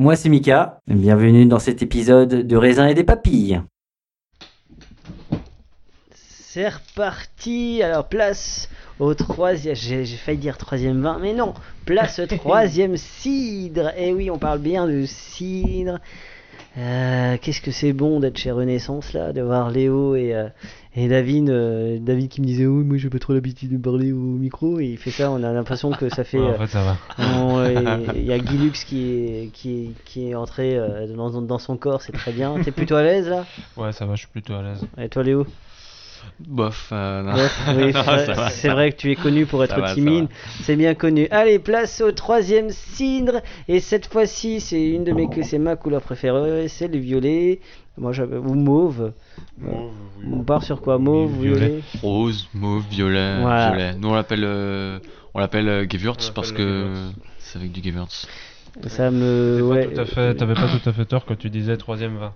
Moi c'est Mika, bienvenue dans cet épisode de raisin et des papilles. C'est reparti, alors place au troisième, j'ai j'ai failli dire troisième vin, mais non, place au troisième cidre. Et oui, on parle bien de cidre. Euh, Qu'est-ce que c'est bon d'être chez Renaissance là, de voir Léo et, euh, et David, euh, David qui me disait oui moi j'ai pas trop l'habitude de parler au micro et il fait ça, on a l'impression que ça fait en fait, ça va. Il y a Guy Lux qui est, qui qui est entré dans, dans son corps, c'est très bien. T'es plutôt à l'aise là? Ouais, ça va, je suis plutôt à l'aise. Et toi Léo? Bof, euh. Bof, oui, c'est vrai- que tu es connu pour être va, timide, c'est bien connu. Allez, place au troisième cidre. Et cette fois-ci, c'est une de mes que c'est ma couleur préférée, c'est le violet. Moi, j'avais ou mauve. On part sur quoi? Mauve, Oui, violet. violet? Rose, mauve, violet, Voilà. violet. Nous on l'appelle euh, on l'appelle euh, Gewürz On l'appelle parce que c'est avec du Gewürz. Ça me. Ouais, pas tout à fait- T'avais pas tout à fait tort quand tu disais troisième vin.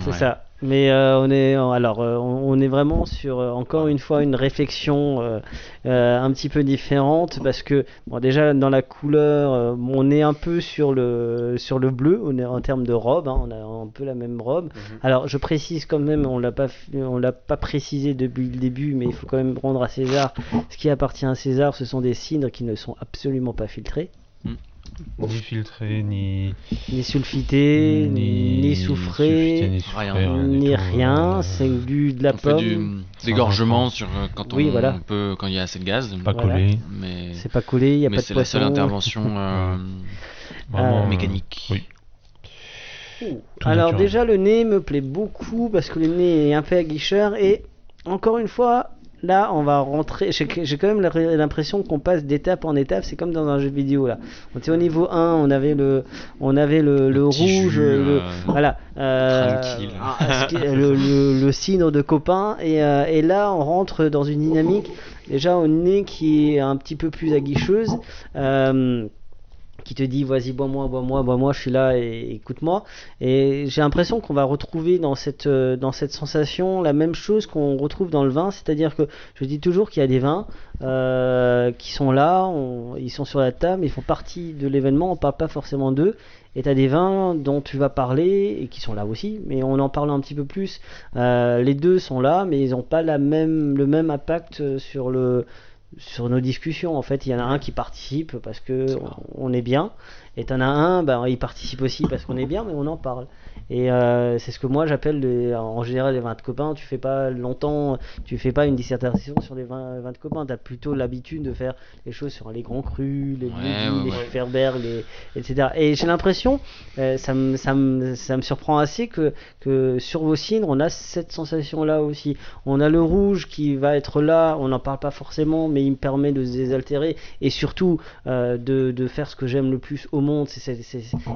C'est Ouais. ça. Mais euh, on est alors euh, on, est vraiment sur euh, encore une fois une réflexion euh, euh, un petit peu différente parce que bon déjà dans la couleur euh, on est un peu sur le sur le bleu on est en termes de robe hein, on a un peu la même robe. Alors je précise quand même on l'a pas on l'a pas précisé depuis le début mais il faut quand même rendre à César ce qui appartient à César ce sont des cidres qui ne sont absolument pas filtrés Ni filtré, ni. ni sulfités ni, ni sulfité, soufré, rien. ni tout, rien, c'est du de la On fait pomme. du dégorgement sur euh, quand on Oui, voilà. peut quand il y a assez de gaz. Pas Voilà. collé. Mais C'est pas collé, il y a mais pas de c'est la seule intervention euh, Vraiment, Euh, euh, mécanique. Oui. tout Alors naturel. déjà le nez me plaît beaucoup parce que le nez est un peu aguicheur et encore une fois là on va rentrer j'ai quand même l'impression qu'on passe d'étape en étape c'est comme dans un jeu vidéo là. On était au niveau 1 on avait le on avait le, le petit rouge jus, le- euh, voilà euh, ah, le, de copain et, euh, et là on rentre dans une dynamique déjà au nez qui est un petit peu plus aguicheuse euh, qui te dit vas-y bois-moi, bois-moi, bois-moi, je suis là et écoute-moi. Et j'ai l'impression qu'on va retrouver dans cette, euh, dans cette sensation la même chose qu'on retrouve dans le vin, c'est-à-dire que je dis toujours qu'il y a des vins euh, qui sont là, ils sont sur la table, ils font partie de l'événement, on parle pas forcément d'eux. Et tu as des vins dont tu vas parler et qui sont là aussi, mais on en parle un petit peu plus. Euh, les deux sont là, mais ils n'ont pas la même, le même impact sur le, sur nos discussions. En fait, il y en a un qui participe parce que on, on est bien, et t'en as un, ben, il participe aussi parce qu'on est bien, mais on en parle. Et euh, c'est ce que moi j'appelle les- en général les vins de copains. Tu fais pas longtemps, tu fais pas une dissertation sur les vins, vins de copains. T'as plutôt l'habitude de faire les choses sur les grands crus, les Ouais, les ouais. Les, etc. Et j'ai l'impression, euh, ça, me, ça, me, ça me surprend assez que, que sur vos cidres, on a cette sensation-là aussi. On a le rouge qui va être là, on n'en parle pas forcément, mais il me permet de se désaltérer et surtout euh, de, de faire ce que j'aime le plus au monde.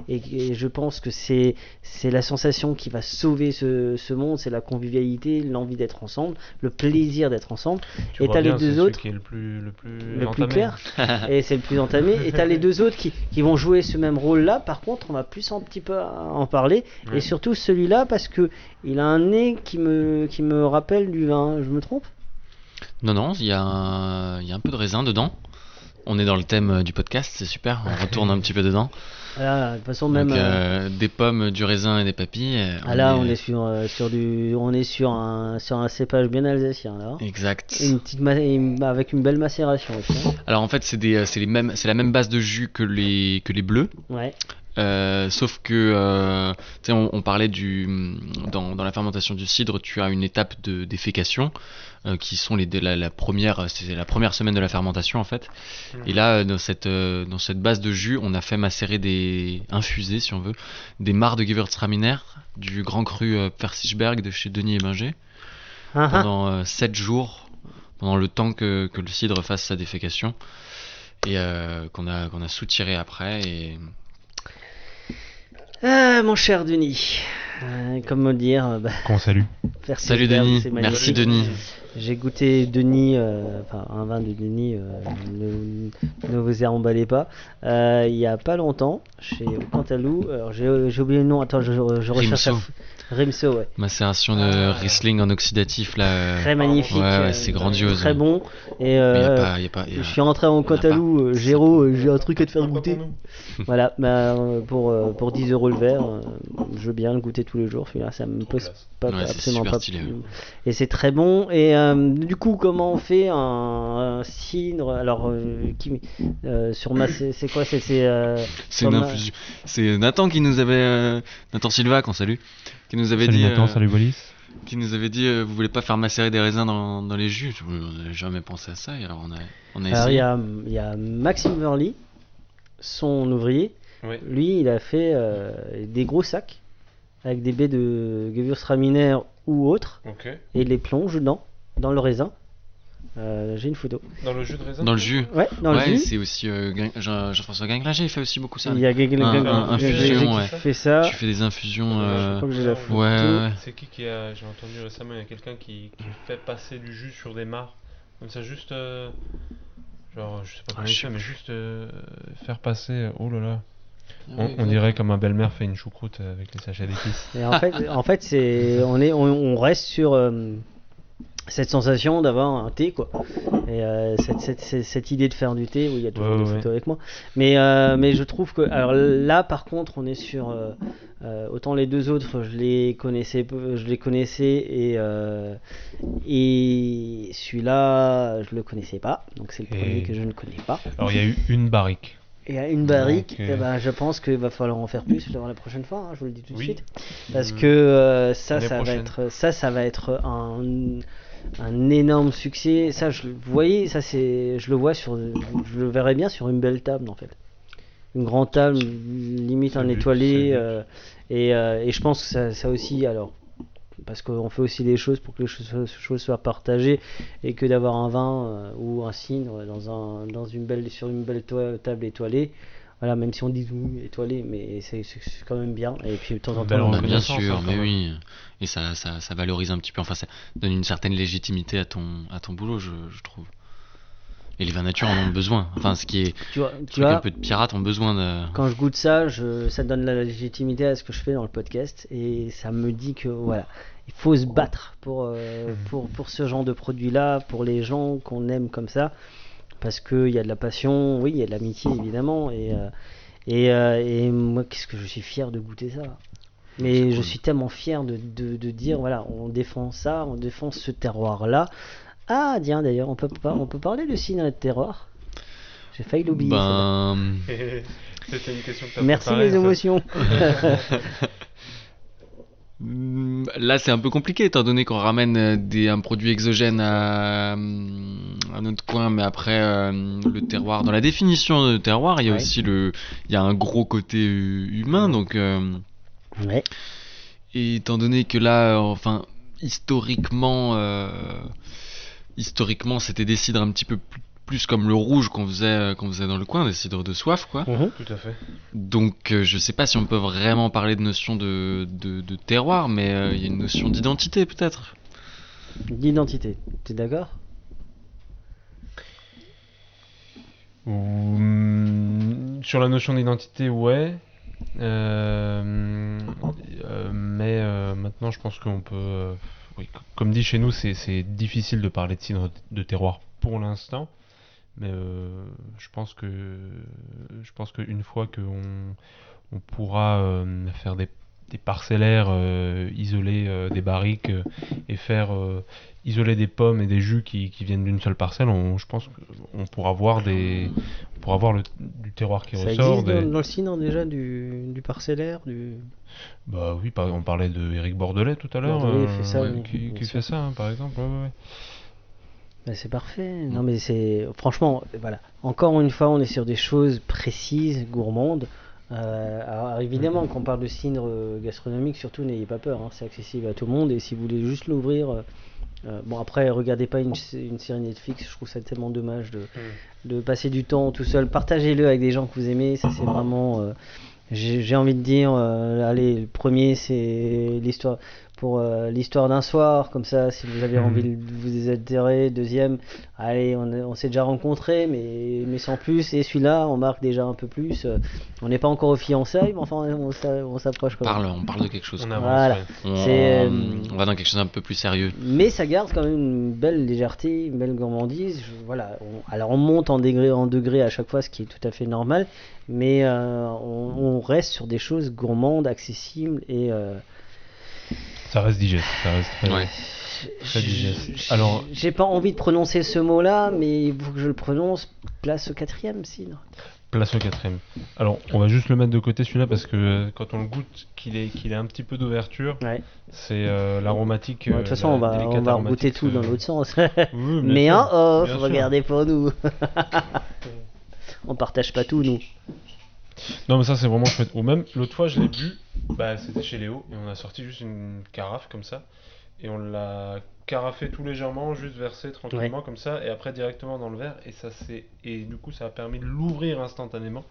et, et je pense que c'est c'est la sensation qui va sauver ce, ce monde, c'est la convivialité, l'envie d'être ensemble, le plaisir d'être ensemble. Tu et t'as les deux autres qui est le plus, le plus, le plus entamé. clair et c'est le plus entamé et t'as les deux autres qui, qui vont jouer ce même rôle là par contre on va plus un petit peu en parler et surtout celui-là parce que il a un nez qui me qui me rappelle du vin je me trompe? Non, non, il y, a un- y a un peu de raisin dedans. On est dans le thème euh, du podcast, c'est super. On retourne un petit peu dedans. Voilà, de toute façon même Donc, euh, euh, des pommes, du raisin et des papilles. ah là on est sur euh, sur du on est sur un sur un cépage bien alsacien là Exact. une petite ma- une- avec une belle macération aussi hein. Alors en fait, c'est des, c'est les mêmes, c'est la même base de jus que les, que les bleus. ouais Euh, sauf que, euh, tu sais, on, on parlait du, dans, dans la fermentation du cidre, tu as une étape de défécation euh, qui sont les, la, la première, c'est la première semaine de la fermentation en fait. Et là, euh, dans cette, euh, dans cette base de jus, on a fait macérer des, infuser si on veut, des mares de Gewürztraminer du grand cru euh, Pfeffersberg de chez Denis et Binger Ah, ah. pendant 7 jours, pendant le temps que, que le cidre fasse sa défécation et euh, qu'on a, qu'on a soutiré après. Et Ah, mon cher Denis Euh, comment dire euh, bah, Qu'on salue. Salut Denis, merci. Denis. J'ai goûté Denis, euh, enfin un vin de Denis, euh, ne, ne vous emballez pas. Euh, il y a pas longtemps, chez Cantalou, alors j'ai oublié le nom, attends, je, recherche. Rimso, ouais. Macération de Riesling en oxydatif là. euh, Très magnifique. Ouais, ouais, euh, c'est grandiose. Très bon. Et Mais y a euh, pas, y a pas, y a- je suis rentré en Cantalou, euh, euh, j'ai un truc à te faire goûter. Voilà, bah, euh, pour, euh, pour 10 euros le verre, euh, je veux bien le goûter tous les jours. Ça me Trop pose pas, Ouais, c'est absolument super pas. stylé. Et c'est très bon. Et euh, du coup, comment on fait un, un cidre Alors, euh, qui, euh, sur ma, c'est c'est quoi C'est c'est, euh, C'est. C'est Nathan qui nous avait. euh, Nathan Silva qu'on salue. Qui nous avait Salut dit. Nathan, euh, salut Wallis. Qui nous avait dit euh, vous voulez pas faire macérer des raisins dans, dans les jus? On n'avait jamais pensé à ça et alors on a, on a Alors, il essayé. y a, il y a Maxime Verly, son ouvrier. Oui. Lui, il a fait euh, des gros sacs avec des baies de Gewürztraminer ou autres Ok. et il les plonge dedans, dans le raisin. Euh, J'ai une photo. Dans le jus de raisin Dans le jus. Ouais, dans ouais, le jus. c'est aussi euh, Jean-François Ginglager, il fait aussi beaucoup ça. Il y a Gégel- Un- infusion, qui ouais. fait ça. Tu fais des infusions. Je euh, crois que j'ai la photo. Ouais. C'est qui qui a. J'ai entendu récemment, il y a quelqu'un qui, qui fait passer du jus sur des mares. Comme ça, juste. euh, genre, je sais pas comment je il fait, mais juste euh, faire passer. Oh là là. Ah On, on dirait comme un belle-mère fait une choucroute avec les sachets d'épices. En fait, en fait c'est, on, est, on, on reste sur euh, cette sensation d'avoir un thé, quoi. Et euh, cette, cette, cette, cette idée de faire du thé, oui, il y a toujours Ouais, des ouais. photos avec moi. Mais, euh, mais je trouve que, alors là, par contre, on est sur. euh, autant les deux autres, je les connaissais, je les connaissais et et celui-là, je le connaissais pas. Donc c'est le Et- premier que je ne connais pas. Alors, il y a eu une barrique. Et à une barrique, eh ben, je pense qu'il va falloir en faire plus la prochaine fois. hein, je vous le dis tout de Oui. suite. Parce que euh, ça, ça va être, ça, ça va être un, un énorme succès. Ça, je, vous voyez, ça c'est, je le vois sur, je le verrais bien sur une belle table en fait. Une grande table, limite un étoilé. euh, et, euh, et je pense que ça, ça aussi, alors, parce qu'on fait aussi des choses pour que les choses, choses soient partagées et que d'avoir un vin euh, ou un cidre dans, un, dans une belle, sur une belle table étoilée. Voilà, même si on dit oui, étoilé, mais c'est quand même bien. Et puis de temps en temps, on- bien sûr, hein, quand mais oui. Et ça, ça, ça valorise un petit peu, enfin ça donne une certaine légitimité à ton, à ton boulot, je, je trouve. Et les vins nature en ont besoin. Enfin, ce qui est. tu vois, tu un peu de pirates ont besoin de. quand je goûte ça, je, ça donne la légitimité à ce que je fais dans le podcast et ça me dit que voilà, il faut se battre pour, euh, pour, pour ce genre de produit-là, pour les gens qu'on aime comme ça, parce qu'il y a de la passion, oui, il y a de l'amitié évidemment, et, euh, et, euh, et moi, qu'est-ce que je suis fier de goûter ça? Mais je cool. suis tellement fier de, de, de dire, voilà, on défend ça, on défend ce terroir-là. Ah, tiens, d'ailleurs, on peut, pas, on peut parler de et de terroir? J'ai failli l'oublier. Ben. C'était une question que t'as Merci les émotions. mm, Là, c'est un peu compliqué étant donné qu'on ramène euh, des, un produit exogène à, hum, à notre coin, mais après euh, le terroir. Dans la définition de terroir, il y a Ouais. aussi le, il y a un gros côté euh, humain, donc. euh, ouais. Et étant donné que là, euh, enfin, historiquement, euh, historiquement, c'était des cidres un petit peu plus, plus comme le rouge qu'on faisait, euh, qu'on faisait dans le coin, des cidres de soif, quoi. Mhm. Tout à fait. Donc euh, je sais pas si on peut vraiment parler de notion de, de, de terroir, mais euh, il y a une notion d'identité peut-être. D'identité. T'es d'accord? Hum, sur la notion d'identité, ouais. Euh, euh, mais euh, maintenant, je pense qu'on peut. comme dit chez nous, c'est difficile de parler de cidre de terroir pour l'instant. Mais je pense que je pense qu'une fois qu'on on pourra faire des, des parcellaires, euh, isoler euh, des barriques euh, et faire euh, isoler des pommes et des jus qui, qui viennent d'une seule parcelle, on, je pense qu'on pourra voir des on pourra voir le, du terroir qui Ça ressort. existe dans, des- dans le cidre déjà du, du parcellaire du... Bah oui, par- on parlait de Eric Bordelais tout à l'heure, ouais, qui, fait ça, hein, par exemple. ouais, ouais, ouais. Bah, c'est parfait. Non mais c'est franchement voilà. Encore une fois, on est sur des choses précises, gourmandes. Euh, alors évidemment, quand on parle de cidre euh, gastronomique, surtout n'ayez pas peur. hein, c'est accessible à tout le monde et si vous voulez juste l'ouvrir, euh, bon après regardez pas une, sé- une série Netflix. Je trouve ça tellement dommage de, de passer du temps tout seul. Partagez-le avec des gens que vous aimez. Ça c'est vraiment. euh, j'ai envie de dire, allez, le premier c'est l'histoire pour euh, l'histoire d'un soir, comme ça, si vous avez Mhm. envie de vous désaltérer. Deuxième, allez, on, est- on s'est déjà rencontrés, mais, mais sans plus. Et celui-là, on marque déjà un peu plus. Euh, on n'est pas encore au fiançailles, mais enfin, on, s'a- on s'approche On quand même. parle, on parle de quelque chose. On avance, Voilà. ouais. On, euh, on va dans quelque chose un peu plus sérieux. Mais ça garde quand même une belle légèreté, une belle gourmandise. Je- voilà. on- alors on monte en degré, en degré à chaque fois, ce qui est tout à fait normal. Mais euh, on, on reste sur des choses gourmandes, accessibles et euh, Ça reste digeste, ça reste très, Ouais. très digeste. Alors, j'ai pas envie de prononcer ce mot-là, mais il faut que je le prononce. Place au quatrième, cidre. place au quatrième. Alors, on va juste le mettre de côté celui-là parce que euh, quand on le goûte, qu'il ait, qu'il ait un petit peu d'ouverture, Ouais. c'est euh, l'aromatique. Bon, de euh, toute façon, la on va, on va rebooter tout dans euh, l'autre sens. oui, mais en off, regardez pour nous. on partage pas tout, nous. Non, mais ça, c'est vraiment chouette. Ou même, l'autre fois, je l'ai bu, bah, c'était chez Léo, et on a sorti juste une carafe comme ça, et on l'a carafé tout légèrement, juste versé tranquillement comme ça, et après directement dans le verre, et ça c'est et du coup, ça a permis de l'ouvrir instantanément.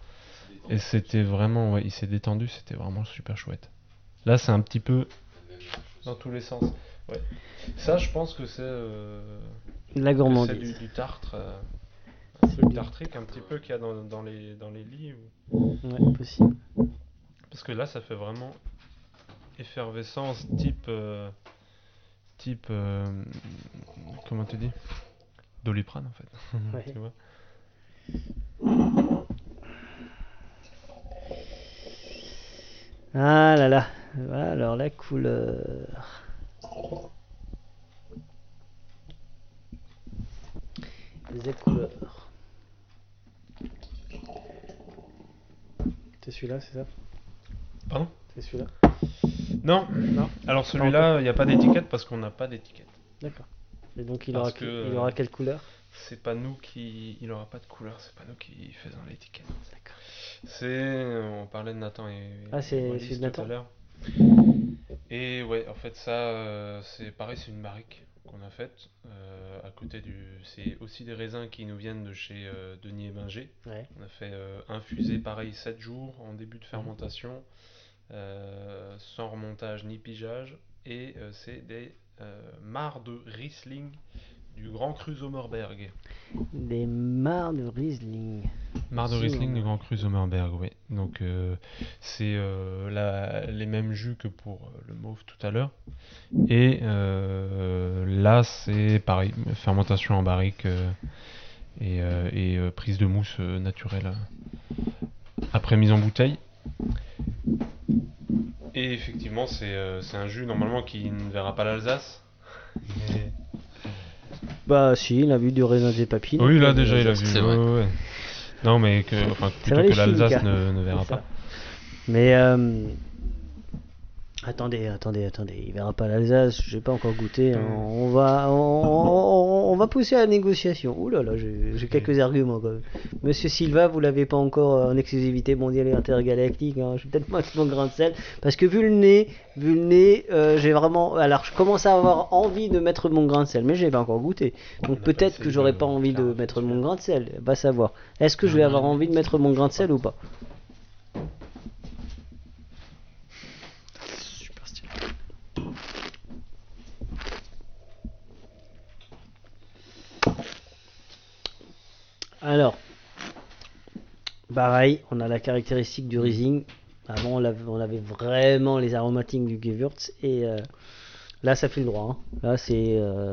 Et c'était vraiment, ouais, il s'est détendu, c'était vraiment super chouette. Là, c'est un petit peu dans tous les sens. Ouais. Ça, je pense que c'est euh, La c'est gourmandise. du, du tartre, euh, truc tartrique un petit peu qu'il y a dans, dans les dans les lits. ou- Ouais, possible. Parce que là, ça fait vraiment effervescence type. euh, type. euh, comment tu dis? Doliprane en fait. Ouais. Tu vois? Ah là là. Voilà, alors la couleur. Les couleurs. C'est celui-là, c'est ça Pardon C'est celui-là Non, Non Alors celui-là, il n'y a pas d'étiquette parce qu'on n'a pas d'étiquette. D'accord. Et donc il Parce aura, que, que- il aura quelle couleur C'est pas nous qui. Il aura pas de couleur, c'est pas nous qui faisons l'étiquette. D'accord. C'est. On parlait de Nathan et. Ah, c'est- de tout Nathan. à l'heure. Et ouais, en fait, ça, euh, c'est pareil, c'est une barrique qu'on a faite. euh, à côté du. C'est aussi des raisins qui nous viennent de chez euh, Denis et Binger. Ouais. On a fait euh, infuser pareil 7 jours en début de fermentation, sans remontage ni pigeage. Et c'est des mares de Riesling du Grand Cru Sommerberg. Des mares de Riesling. Mares de Riesling du Grand Cru Sommerberg, oui. Donc euh, c'est euh, les mêmes jus que pour euh, le mauve tout à l'heure. Et euh, là c'est pareil, fermentation en barrique euh, et, euh, et, euh, prise de mousse euh, naturelle après mise en bouteille. Et effectivement c'est euh, c'est un jus normalement qui ne verra pas l'Alsace. Bah si, il a vu du raisin des papilles. Oui, là déjà, il a vu. c'est ouais, vrai. ouais, ouais. Non, mais que, enfin, plutôt vrai, que l'Alsace ne, ne verra pas. Mais euh, Attendez, attendez, attendez, il verra pas l'Alsace, j'ai pas encore goûté. hein. On va, on, va pousser à la négociation. Ouh là là, j'ai quelques arguments. Monsieur Silva, vous l'avez pas encore en exclusivité mondiale et intergalactique. Hein. Je vais peut-être mettre mon grain de sel parce que vu le nez, vu le nez, euh, j'ai vraiment. Alors, je commence à avoir envie de mettre mon grain de sel, mais j'ai pas encore goûté. Donc peut-être que j'aurais pas envie de mettre mon grain de sel. Va savoir. Est-ce que je vais avoir envie de mettre mon grain de sel ou pas Super stylé. Alors, pareil, on a la caractéristique du Riesling. Avant, on avait, on avait vraiment les aromatiques du Gewürz et euh, là, ça fait le droit. hein. Là, c'est. euh,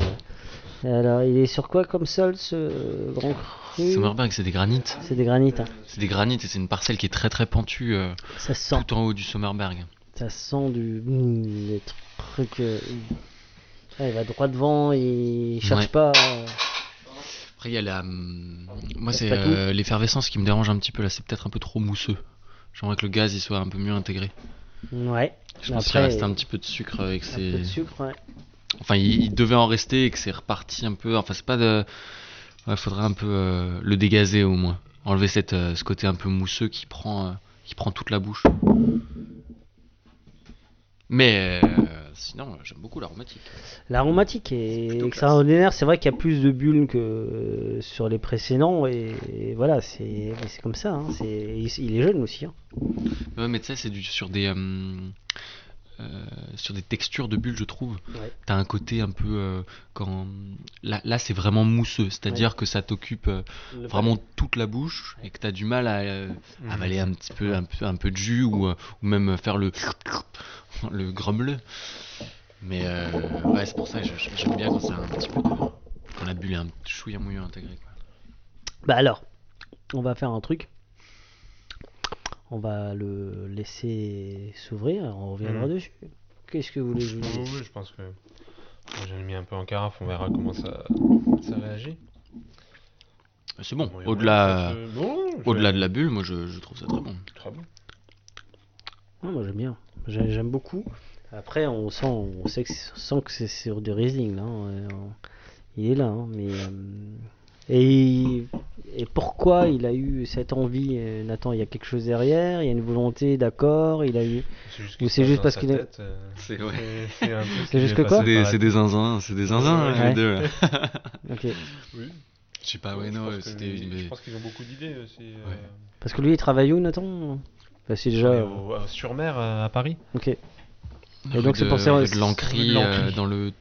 alors, il est sur quoi comme sol ce grand cru? Sommerberg, c'est des granites. C'est des granites. hein. C'est des granites et c'est une parcelle qui est très très pentue euh, Ça sent, tout en haut du Sommerberg. ça sent du. mmh, des trucs. euh, ouais, il va droit devant, il cherche Ouais. pas. Après, il y a la. hum, Moi, C'est euh, l'effervescence qui me dérange un petit peu là. C'est peut-être un peu trop mousseux. J'aimerais que le gaz il soit un peu mieux intégré. Ouais. Je pense qu'il reste un petit peu de sucre avec un peu de ces. sucre, ouais. Enfin, il, il devait en rester et que c'est reparti un peu. Enfin, c'est pas de. Ouais, faudrait un peu euh, le dégazer au moins. Enlever cette, euh, ce côté un peu mousseux qui prend, qui prend toute la bouche. Mais sinon, euh, j'aime beaucoup l'aromatique. L'aromatique est extraordinaire. C'est vrai qu'il y a plus de bulles que sur les précédents. Et, et voilà, c'est comme ça. hein. Il, est jeune aussi. hein. Ouais, mais tu sais, c'est sur des. euh, sur des textures de bulles, je trouve. Ouais. T'as un côté un peu. euh, quand Là, là c'est vraiment mousseux. C'est-à-dire que ça t'occupe euh, vraiment toute la bouche et que t'as du mal à euh, avaler un petit peu, un peu, un peu de jus ou, euh, ou même faire le. le grumble. Mais euh, ouais, c'est pour ça que j'aime bien quand c'est un petit peu de. Quand la bulle est un chouïa mouilleux intégré. Quoi. Bah alors, on va faire un truc. On va le laisser s'ouvrir. On reviendra Mhm. dessus. Qu'est-ce que vous voulez vous Oui, dise oui, je pense que moi, j'en ai mis un peu en carafe, on verra comment ça, ça réagit. C'est bon. Au-delà. je- Au-delà de la bulle, moi je, je trouve ça très bon. Très bon. Moi j'aime bien. J'ai- J'aime beaucoup. Après, on sent, on sait que c'est- on sent que c'est sur du Riesling là. hein, euh, Il est là, hein, mais euh, et et pourquoi il a eu cette envie, euh, Nathan? Il y a quelque chose derrière? Il y a une volonté, d'accord? Il a eu. C'est juste, Ou c'est juste parce qu'il est- euh, C'est ouais. juste que quoi? C'est des, zinzins, c'est des zinzins Ouais. les deux. Ok. Oui. Je sais pas, ouais, non, c'était. Je pense qu'ils ont beaucoup d'idées aussi. euh, Ouais. Parce que lui, il travaille où, Nathan? Bah, c'est déjà. au- sur mer à Paris. Ok. rue donc, c'est pour ça- de de euh, Lancry. dans le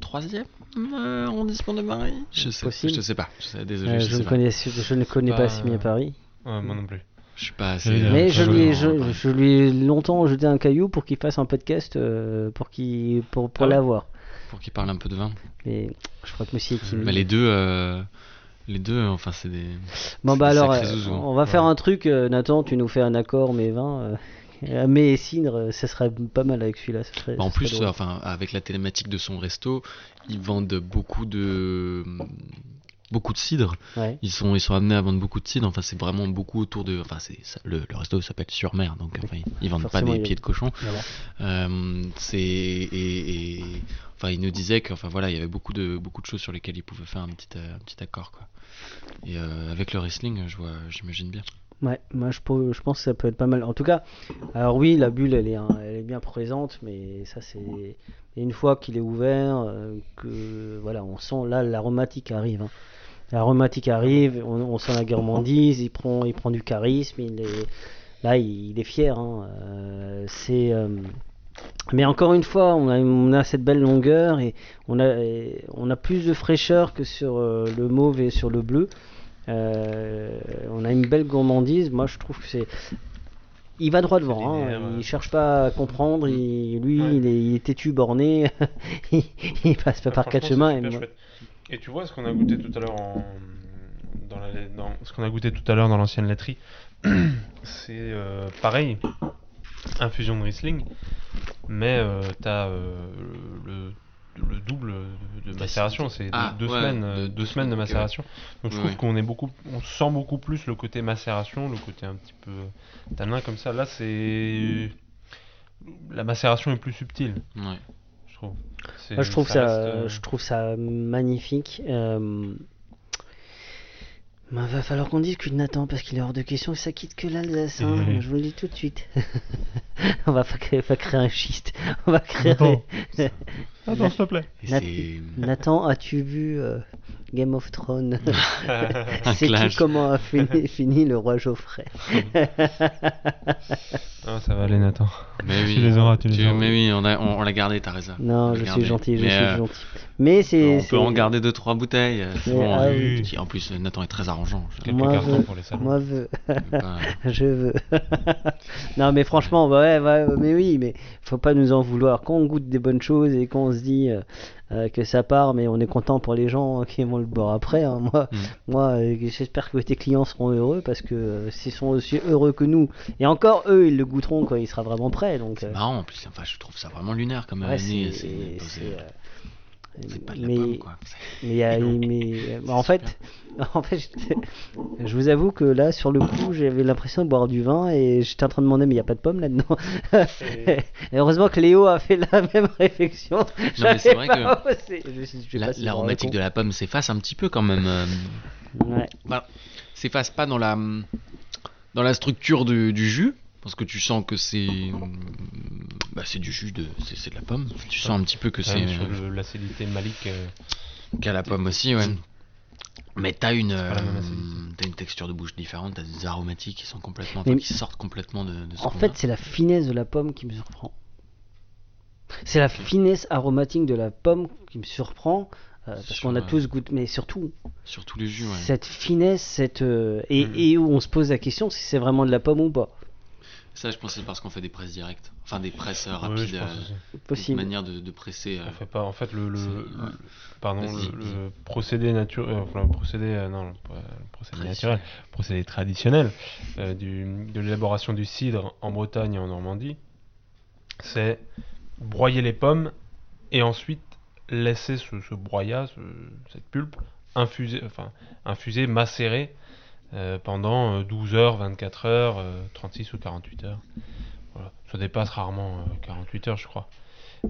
troisième euh, arrondissement de Paris. Je sais, Possible. je sais pas. Je sais, désolé, Euh, je, je, sais ne pas. connais, je ne connais pas Pas- assez bien Paris. Ouais, moi non plus. Je suis pas assez. Mais euh, Mais je lui, je, lui ai longtemps jeté un caillou pour qu'il fasse un podcast euh, pour, qu'il pour, pour Ah ouais l'avoir. Pour qu'il parle un peu de vin. Mais je crois que Monsieur Kimi. Bah, les deux, euh, les deux, enfin, c'est des. Bon c'est bah des alors, euh, hein. on va faire un truc. Nathan, tu nous fais un accord, mais 20. Euh, mais et cidre, euh, ça serait pas mal avec celui-là. Bah, en plus, euh, enfin, avec la thématique de son resto, ils vendent beaucoup de beaucoup de cidre. Ouais. Ils sont ils sont amenés à vendre beaucoup de cidre. Enfin, c'est vraiment beaucoup autour de. Enfin, c'est le, le resto s'appelle sur mer, donc enfin, ils, ils vendent pas des a- pieds de cochon. Euh, c'est et, et- enfin, il nous disait que enfin voilà, il y avait beaucoup de beaucoup de choses sur lesquelles il pouvait faire un petit euh, un petit accord quoi. Et euh, avec le wrestling, je vois, j'imagine bien. Ouais, moi je, pense que ça peut être pas mal. En tout cas, alors oui, la bulle elle est, un- elle est bien présente, mais ça c'est. Une fois qu'il est ouvert, euh, que voilà, on sent là l'aromatique arrive. hein. L'aromatique arrive, on, sent la gourmandise, il prend, il prend du charisme, il est, là il, est fier. hein, euh, euh, mais encore une fois, on a, cette belle longueur et on a, et on a plus de fraîcheur que sur le mauve et sur le bleu. Euh, on a une belle gourmandise. Moi, je trouve que c'est. Il va droit devant. hein, linéaire, Il cherche pas à comprendre. Il, lui, Ouais. il, est, il est têtu, borné. il, il passe pas Ah, par quatre chemins. et tu vois ce qu'on a goûté tout à l'heure en... dans, la... dans ce qu'on a goûté tout à l'heure dans l'ancienne laiterie, c'est euh, pareil, infusion de Riesling, mais euh, t'as euh, le, le double de macération, c'est Ah, deux, deux ouais, semaines, euh, de- deux semaines de macération. Donc je trouve ouais. qu'on est beaucoup, on sent beaucoup plus le côté macération, le côté un petit peu tanin comme ça. Là c'est la macération est plus subtile, Ouais. je trouve. Moi, je trouve ça, reste, euh, je trouve ça magnifique. Euh... bah, va falloir qu'on discute Nathan parce qu'il est hors de question que ça quitte que l'Alsace. hein. Je vous le dis tout de suite. on va pas créer, pas créer un schiste. On va créer. Nathan. Attends, s'il te plaît. Nathan, as-tu vu euh, Game of Thrones un C'est qui clash. comment a fini, fini le roi Geoffrey Ah, ça va aller, Nathan. Mais oui, Tu les auras, tu les auras. mais oui, on a- on, on l'a gardé, t'as raison. Non, je gardé. suis gentil, je Mais, suis euh, gentil. Mais c'est. On peut en garder deux trois bouteilles. euh, bon, ah euh, oui. qui- En plus, Nathan est très arrangeant. Quelques Moi, cartons veux- pour les salons. Moi veux. pas- Je veux. non, mais franchement, ouais, ouais, mais oui, mais faut pas nous en vouloir. Quand on goûte des bonnes choses et qu'on se dit euh, que ça part, mais on est content pour les gens qui vont le boire après. hein. Moi, Mm. moi euh, j'espère que tes clients seront heureux parce que euh, s'ils sont aussi heureux que nous, et encore eux, ils le goûteront quand il sera vraiment prêt. Donc, C'est marrant en plus. Enfin, je trouve ça vraiment lunaire comme ouais, année. Pas de la mais- pomme quoi. Mais, il y a- mais euh, en fait, en fait, je vous avoue que là, sur le coup, j'avais l'impression de boire du vin et j'étais en train de demander, mais il n'y a pas de pomme là-dedans? et heureusement que Léo a fait la même réflexion. mais c'est vrai que La- L'aromatique de la pomme s'efface un petit peu quand même. euh. Ouais. bah, s'efface pas dans la dans la structure du, du jus parce que tu sens que c'est bah, c'est du jus de c'est de la pomme. Tu sens un petit peu que c'est le- l'acidité malique. euh, qu'à la pomme aussi, ouais. Mais t'as une, euh, t'as une texture de bouche différente, t'as des aromatiques qui sont complètement, Mais- enfin, qui sortent complètement de, de ce En fait, c'est la finesse de la pomme qui me surprend. C'est la finesse aromatique de la pomme qui me surprend. euh, parce qu'on a euh, tous goûté, mais surtout sur tous les jus, ouais. cette finesse, cette euh, et, Mhm. et où on se pose la question si c'est vraiment de la pomme ou pas. Ça, je pense que c'est parce qu'on fait des presses directes, enfin des presses euh, rapides, pense euh, une Possible. manière de, de presser. euh, On fait pas. En fait, le, le, c'est- le- ouais. pardon, le, procédé naturel, enfin le procédé, euh, non, le, pro- le procédé Traditionnel. naturel, le procédé traditionnel euh, du, de l'élaboration du cidre en Bretagne et en Normandie, c'est broyer les pommes et ensuite laisser ce, ce broyat, ce- cette pulpe, infuser, enfin infuser, macérer euh, pendant euh, 12 heures, 24 heures, euh, 36 ou 48 heures. Voilà. Ça dépasse rarement euh, 48 heures, je crois.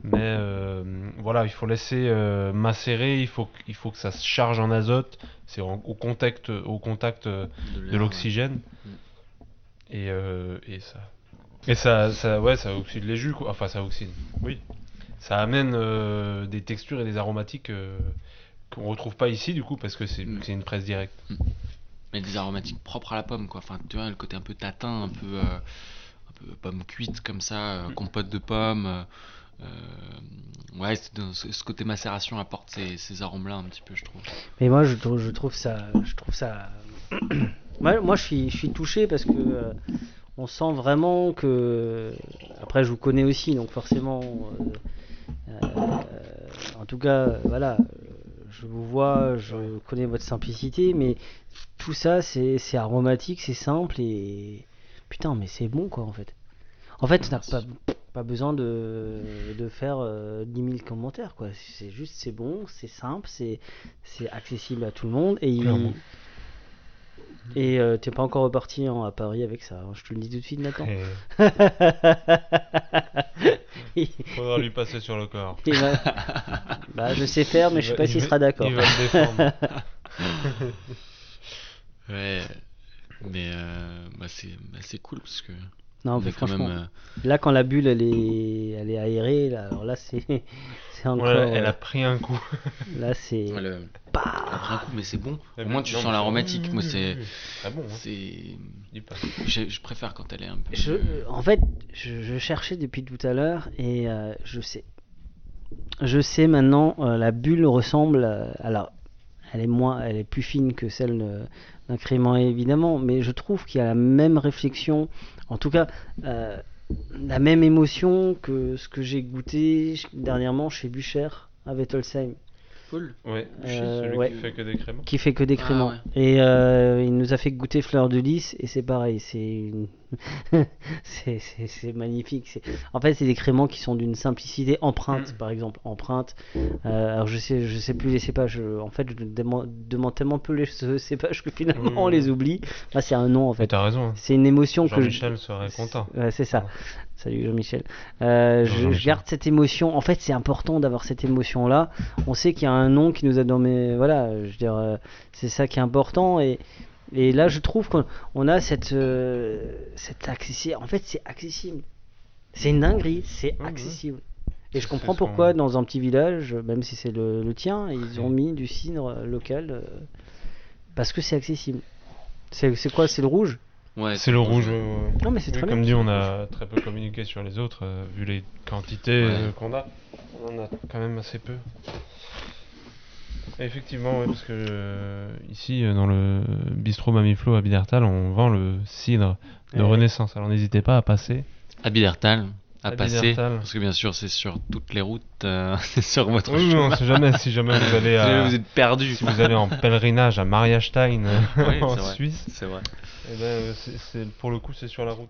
Mais euh, voilà, il faut laisser euh, macérer, il faut, que- il faut que ça se charge en azote, c'est au contact, au contact euh, de l'oxygène. Mm. Et, euh, et ça. Et ça, ça, ouais, ça oxyde les jus, quoi. Enfin, ça oxyde. Oui. Ça amène euh, des textures et des aromatiques euh, qu'on retrouve pas ici, du coup, parce que c'est Mm. c'est une presse directe. Mais des aromatiques propres à la pomme, quoi. Enfin, tu vois, le côté un peu tatin, un peu, euh, un peu pomme cuite comme ça, euh, compote de pommes. euh, ouais, ce, ce côté macération apporte ces, ces arômes-là un petit peu, je trouve. Mais moi, je, trouve- je trouve ça, je trouve ça. moi, moi, je suis, je suis touché parce que euh, on sent vraiment que. Après, je vous connais aussi, donc forcément. euh, euh, en tout cas, voilà, euh, je vous vois, je connais votre simplicité, mais tout ça, c'est aromatique, c'est simple et putain, mais c'est bon quoi en fait. En fait, t'as pas, pas besoin de, de faire euh, 10 000 commentaires quoi. C'est juste, c'est bon, c'est simple, c'est accessible à tout le monde et il-. Et euh, t'es pas encore reparti hein, à Paris avec ça. hein, je te le dis tout de suite, Nathan. Et Il- faudra lui passer sur le corps. il va- bah, je sais faire, mais je sais pas s'il il sera d'accord. Il va le défendre. Ouais, mais euh, bah, c'est bah, c'est cool parce que Non, on mais franchement, même. euh, là quand la bulle elle est, elle est aérée, là, alors là c'est, c'est encore, Ouais, elle euh, a pris un coup. là c'est, ouais, le- Bah, après un coup, mais c'est bon. Ouais, Au moins, tu sens mais l'aromatique. Moi, c'est. Très bon. Hein. c'est pas. Je, je préfère quand elle est un peu. je, en fait, je, je cherchais depuis tout à l'heure et euh, je sais, je sais maintenant, euh, la bulle ressemble, à- alors, elle est moins, elle est plus fine que celle d'un crément évidemment, mais je trouve qu'il y a la même réflexion, en tout cas. euh, la même émotion que ce que j'ai goûté dernièrement chez Bucher à Wettelsheim. Paul Ouais, Euh, celui ouais. qui fait que des créments. qui fait que des Ah, créments. ouais. Et euh, il nous a fait goûter fleur de lys et c'est pareil, c'est une, c'est c'est- c'est magnifique. c'est- En fait, c'est des créments qui sont d'une simplicité. Empreinte, Mm. par exemple. Empreinte. Euh, alors, je sais, je sais plus les cépages. je- En fait, je demande, demande tellement peu les cépages que finalement, on oui. les oublie. Là, c'est un nom, en fait. t'as raison. hein. C'est une émotion que je... Jean-Michel serait content. Ouais, c'est ça. Salut Jean-Michel. Euh, je, garde cette émotion. En fait, c'est important d'avoir cette émotion-là. On sait qu'il y a un nom qui nous a mes. Voilà, je veux dire, euh, c'est ça qui est important. Et, et là, je trouve qu'on on a cette. euh, cette En fait, c'est accessible. C'est une dinguerie, c'est accessible. Et je comprends pourquoi, dans un petit village, même si c'est le, le tien, ils ont mis du cidre local. euh, parce que c'est accessible. C'est quoi? C'est le rouge? Ouais, C'est le rouge. ouais, ouais. Non, mais c'est Oui, très comme bien. dit, on a très peu communiqué sur les autres, euh, vu les quantités Ouais. euh, qu'on a. On en a quand même assez peu. Et effectivement, ouais, parce que euh, ici, dans le bistrot Mamiflo à Bidertal, on vend le cidre de Ouais. Renaissance. Alors n'hésitez pas à passer. À Bidertal, à, À passer. Bidertal. Parce que bien sûr, c'est sur toutes les routes, euh, c'est sur votre Oui, mais on chemin. sait jamais si jamais vous allez à, vous êtes perdu. si vous allez en pèlerinage à Mariastein euh, Oui, en. Suisse. C'est vrai. Eh ben, euh, pour le coup, c'est sur la route.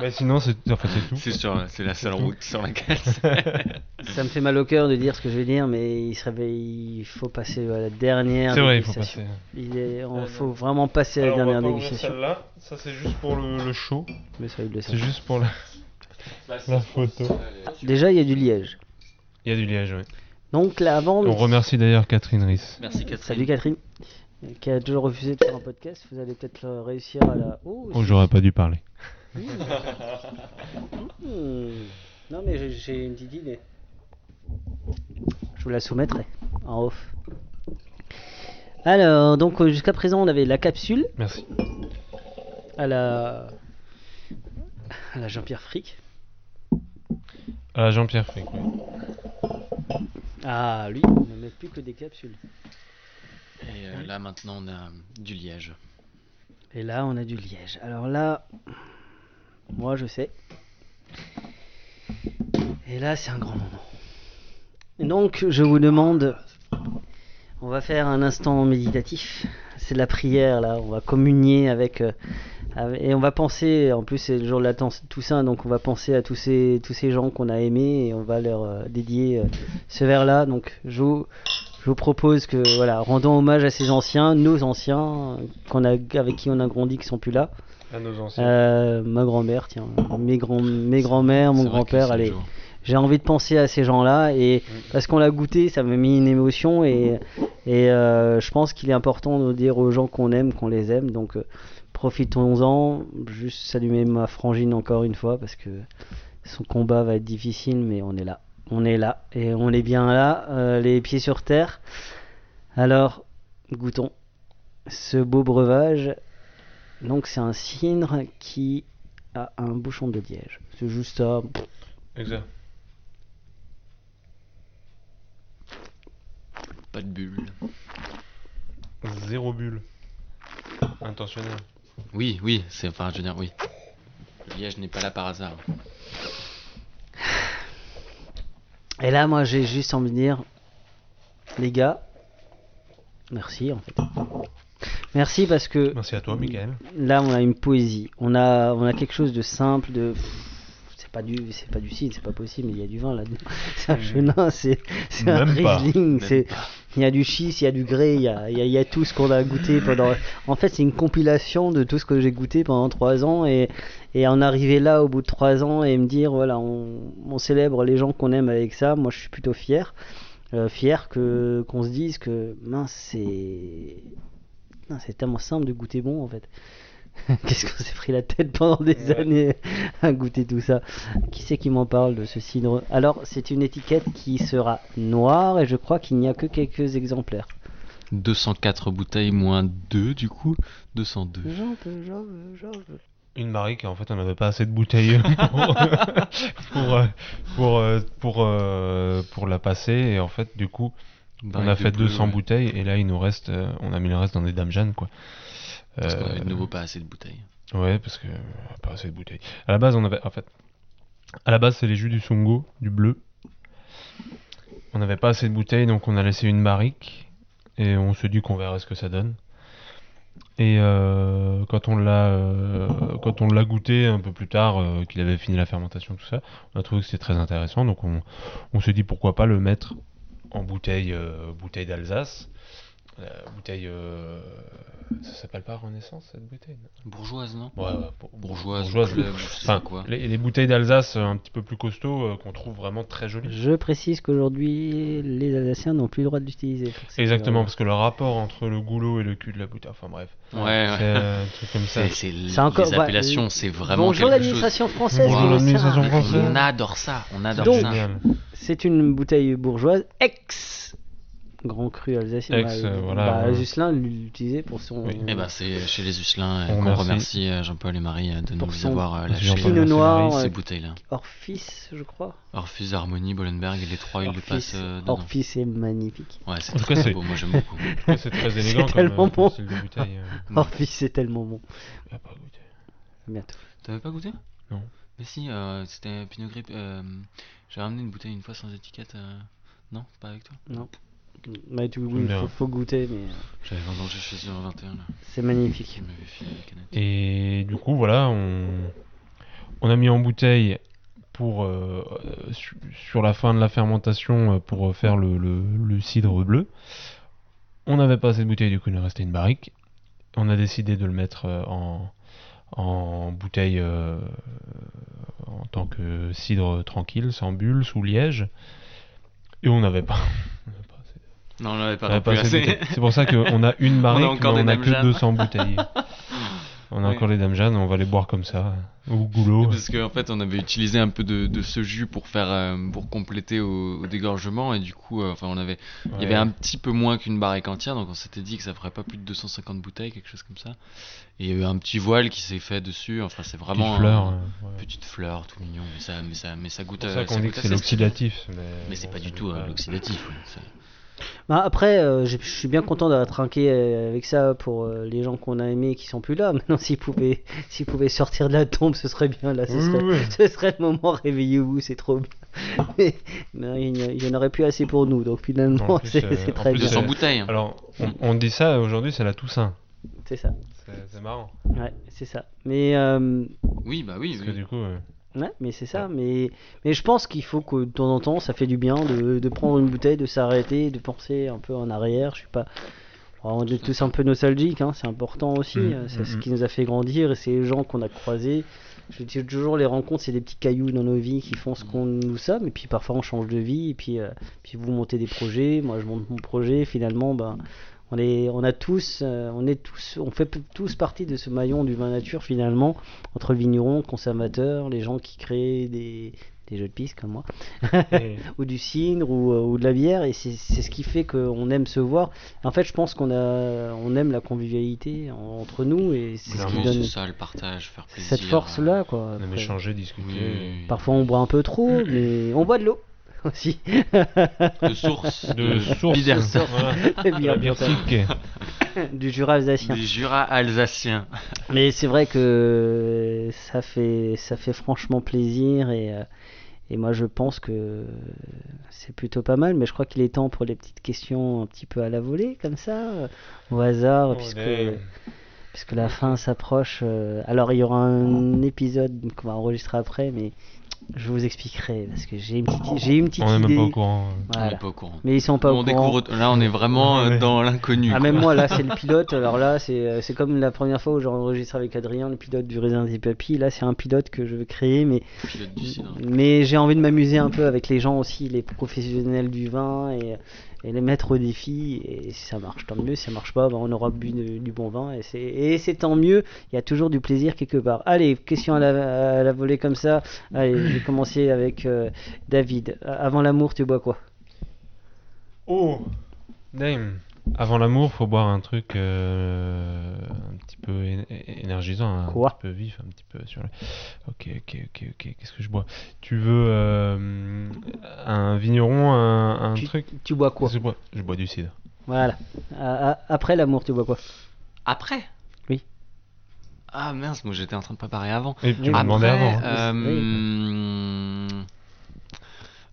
Mais sinon, c'est enfin, c'est tout. C'est sur, c'est la seule route sur laquelle. Ça me fait mal au cœur de dire ce que je vais dire, mais il, serait, il faut passer à la dernière C'est vrai, il faut passer. Il est, on Euh, faut vraiment passer à la Alors, on va dernière dégustation. celle-là. Ça, c'est juste pour le, le show. Mais ça, il le sait. C'est juste pour la, la photo. Déjà, il y a du liège. Il y a du liège, oui. Donc là, avant. On remercie d'ailleurs Catherine Riss. Merci Catherine. Salut Catherine, qui a toujours refusé de faire un podcast. Vous allez peut-être réussir à la. Oh, Oh, j'aurais pas dû parler. Non, mais j'ai- j'ai une petite idée. Je vous la soumettrai en off. Alors, donc euh, jusqu'à présent, on avait la capsule Merci. à la, à la Jean-Pierre Frick. Ah, Jean-Pierre Frick, oui. Ah, lui, on ne met plus que des capsules. Et euh, là maintenant, on a du liège. Et là, on a du liège. Alors là, moi, je sais. Et là, c'est un grand moment. Donc, je vous demande, on va faire un instant méditatif. C'est de la prière, là. On va communier avec, euh, et on va penser. En plus, c'est le jour de la Toussaint- donc on va penser à tous ces tous ces gens qu'on a aimés et on va leur euh, dédier euh, ce vers-là. Donc, je vous vous propose que voilà, rendons hommage à ces anciens, nos anciens, euh, qu'on a, avec qui on a grandi, qui sont plus là. À nos anciens. Euh, ma grand-mère, tiens, mes grands, mes grands-mères, mon grand-père, allez, jour. j'ai envie de penser à ces gens-là et parce qu'on l'a goûté, ça m'a mis une émotion et, et euh, je pense qu'il est important de dire aux gens qu'on aime, qu'on les aime. Donc euh, profitons-en. Juste saluer ma frangine encore une fois parce que son combat va être difficile, mais on est là. On est là et on est bien là, euh, les pieds sur terre. Alors, goûtons ce beau breuvage. Donc c'est un cidre qui a un bouchon de liège. C'est juste ça. Exact. Pas de bulle. Zéro bulle. Intentionnel. Oui, oui, c'est enfin, je veux dire, oui. Le liège n'est pas là par hasard. Et là, moi, j'ai juste envie de dire, les gars, merci en fait. Merci parce que Merci à toi, Michael. là, on a une poésie. On a, on a quelque chose de simple, de. C'est pas du, c'est pas du cidre, c'est pas possible. mais Il y a du vin là-dedans. C'est un chenin, c'est, c'est un. Riesling. C'est, il y a du schiste, il y a du grès, il y a, y a- tout ce qu'on a goûté pendant. En fait, c'est une compilation de tout ce que j'ai goûté pendant trois ans et, en arriver là au bout de trois ans et me dire voilà, on, célèbre les gens qu'on aime avec ça. Moi, je suis plutôt fier, Euh, fier que qu'on se dise que mince, c'est c'est tellement simple de goûter bon en fait. Qu'est-ce qu'on s'est pris la tête pendant des Ouais. années à goûter tout ça Qui c'est qui m'en parle de ce cidre Alors, c'est une étiquette qui sera noire et je crois qu'il n'y a que quelques exemplaires. 204 bouteilles moins 2 du coup 202. J'en peux, j'en veux, j'en veux. Une en fait, on n'avait pas assez de bouteilles pour, pour, euh, pour, euh, pour, euh, pour la passer. Et en fait, du coup, on a fait bleu, 200 ouais. bouteilles. Et là, il nous reste, on a mis le reste dans des dames Jeanne, quoi. Parce qu'on avait Euh, de nouveau pas assez de bouteilles. Ouais, parce que euh, pas assez de bouteilles. À la base, on avait, en fait, à la base, c'est les jus du Songo, du bleu. On n'avait pas assez de bouteilles, donc on a laissé une barrique et on se dit qu'on verrait ce que ça donne. Et euh, quand on l'a euh, quand on l'a goûté un peu plus tard, euh, qu'il avait fini la fermentation, tout ça, on a trouvé que c'était très intéressant. Donc on, on s'est dit pourquoi pas le mettre en bouteille euh, bouteille d'Alsace. Euh, bouteille, euh, ça s'appelle pas Renaissance cette bouteille Bourgeoise, non? Ouais, ouais, pour- Bourgeoise, bourgeoise. club, Enfin, quoi. Les, les bouteilles d'Alsace euh, un petit peu plus costauds euh, qu'on trouve vraiment très jolies. Je précise qu'aujourd'hui, les Alsaciens n'ont plus le droit de l'utiliser. Exactement, parce que le rapport entre le goulot et le cul de la bouteille, enfin bref, Ouais, ouais. c'est euh, un truc comme ça. C'est, les ouais, appellations, euh, c'est vraiment Bonjour chose. l'administration française. Bonjour l'administration française. On adore ça, on adore Donc, ça. C'est une bouteille bourgeoise ex Grand Cru alsacien. Ex, Bah, euh, voilà, bah, voilà. Ghislain l'utilisait pour son. Oui. Eh ben, c'est chez les Usselins On euh, qu'on remercie. remercie euh, Jean-Paul et Marie euh, de Pour nous son avoir euh, lâché Pinot noir, Marie. euh, ces bouteilles-là. Orphis, je crois. Orphus, Harmonie, Bollenberg et les trois, ils le Orphis, passent euh. Orphis est magnifique. Ouais, c'est très beau, moi j'aime beaucoup. C'est très élégant C'est comme, tellement euh, comme bon. de bouteille. euh. Orphis c'est tellement bon. A pas goûté. Bientôt. T'avais pas goûté? Non. Mais si, euh, c'était Pinot Gris. euh, J'ai ramené une bouteille une fois sans étiquette. euh, Non, pas avec toi? Non. Bah, tu, bien. faut, faut goûter, mais euh, J'avais vendangé chez eux en 21 là. c'est magnifique. Et du coup, voilà, on, on a mis en bouteille pour euh, su- sur la fin de la fermentation euh, pour faire le, le- le cidre bleu. On n'avait pas assez de bouteille, du coup il nous restait une barrique. On a décidé de le mettre en, en bouteille euh, en tant que cidre tranquille, sans bulle, sous liège. Et on n'avait pas. on n'avait pas assez- Non, on n'avait pas on pas plus assez. C'est pour ça qu'on a une barrique, encore mais on a que Jeanne. 200 bouteilles. On a Oui. encore les dames Jeanne, on va les boire comme ça, au goulot. Parce qu'en fait, on avait utilisé un peu de, de ce jus pour faire, euh, pour compléter au, au dégorgement et du coup, euh, enfin, on avait, il y avait un petit peu moins qu'une barrique entière, donc on s'était dit que ça ferait pas plus de 250 bouteilles, quelque chose comme ça. Et il y a eu un petit voile qui s'est fait dessus. Enfin, c'est vraiment Petite fleur. un- ouais. petite fleur, tout mignon, mais ça, mais ça, mais ça goûte. C'est pour ça qu'on dit que c'est l'oxydatif. Mais, Mais c'est pas du tout euh, l'oxydatif. ouais, Bah, après, euh, je suis bien content d'avoir trinqué euh, avec ça pour euh, les gens qu'on a aimés qui sont plus là. Maintenant, s'ils pouvaient, s'ils pouvaient sortir de la tombe, ce serait bien. Là, ce, serait, oui. ce serait le moment. Réveillez-vous, c'est trop bien. Mais, mais il n'y a- il y en aurait plus assez pour nous. Donc En finalement, plus, c'est euh, c'est en très plus, bien. 200 euh, bouteilles. hein. Alors, on, on dit ça aujourd'hui, c'est la Toussaint. C'est ça. C'est c'est marrant. Ouais, c'est ça. Mais euh, Oui, bah oui. Parce oui. que du coup, euh, Ouais, mais c'est ça. Mais, mais je pense qu'il faut que de temps en temps, ça fait du bien de, de prendre une bouteille, de s'arrêter, de penser un peu en arrière. Je suis pas. Alors, on est tous un peu nostalgiques, hein, c'est important aussi. Mm, euh, C'est mm, ce mm. qui nous a fait grandir et c'est les gens qu'on a croisés. Je dis toujours, les rencontres, c'est des petits cailloux dans nos vies qui font ce qu'on nous sommes. Et puis parfois, on change de vie. Et puis, euh, puis vous montez des projets. Moi, je monte mon projet. Finalement, ben. On, est, on a tous, euh, on est tous, on fait tous partie de ce maillon du vin nature finalement, entre le vigneron, le les gens qui créent des, des jeux de piste comme moi, ou du cidre ou, euh, ou de la bière, et c'est c'est ce qui fait qu'on aime se voir. En fait, je pense qu'on a, on aime la convivialité en- entre nous, et c'est ce qui donne c'est ça, le partage, faire plaisir. cette force-là, quoi. on aime échanger, discuter. Oui, oui, oui. Parfois, on boit un peu trop, mais on boit de l'eau aussi. De source. De source. Du Jura alsacien. Des Jura alsaciens. Mais c'est vrai que ça fait, ça fait franchement plaisir et, euh, et moi je pense que c'est plutôt pas mal. Mais je crois qu'il est temps pour les petites questions un petit peu à la volée, comme ça, euh, au hasard, puisque, Ouais. puisque la fin s'approche. euh, alors il y aura un épisode qu'on va enregistrer après, mais je vous expliquerai parce que j'ai une petite, j'ai une petite On est même idée. pas au courant. On pas au courant. Mais ils sont pas on au courant. découvre. Là, on est vraiment euh, Ouais. dans l'inconnu. Ah, quoi. même moi, là, c'est le pilote. Alors là, c'est euh, c'est comme la première fois où j'ai enregistré avec Adrien, le pilote du Raisin des Papilles. Là, c'est un pilote que je veux créer, mais, Pilote du cidre. mais j'ai envie de m'amuser un peu avec les gens aussi, les professionnels du vin et, et les mettre au défi. Et si ça marche, tant mieux. Si ça marche pas, ben, on aura bu du bon vin et c'est- tant mieux. Il y a toujours du plaisir quelque part. Allez, question à la, la volée comme ça. Allez, je vais commencer avec euh, David. Avant l'amour, tu bois quoi? Oh Dame Avant l'amour, faut boire un truc euh, un petit peu énergisant, un petit peu vif, un petit peu sur le... Ok, ok, ok, ok, qu'est-ce que je bois? Tu veux euh, un vigneron, un, un tu, truc? tu bois quoi? Je bois Je bois du cidre. Voilà. Après l'amour, tu bois quoi? Après? Oui. Ah mince, moi j'étais en train de préparer avant. Et tu Oui. m'as demandé Après, avant. hein.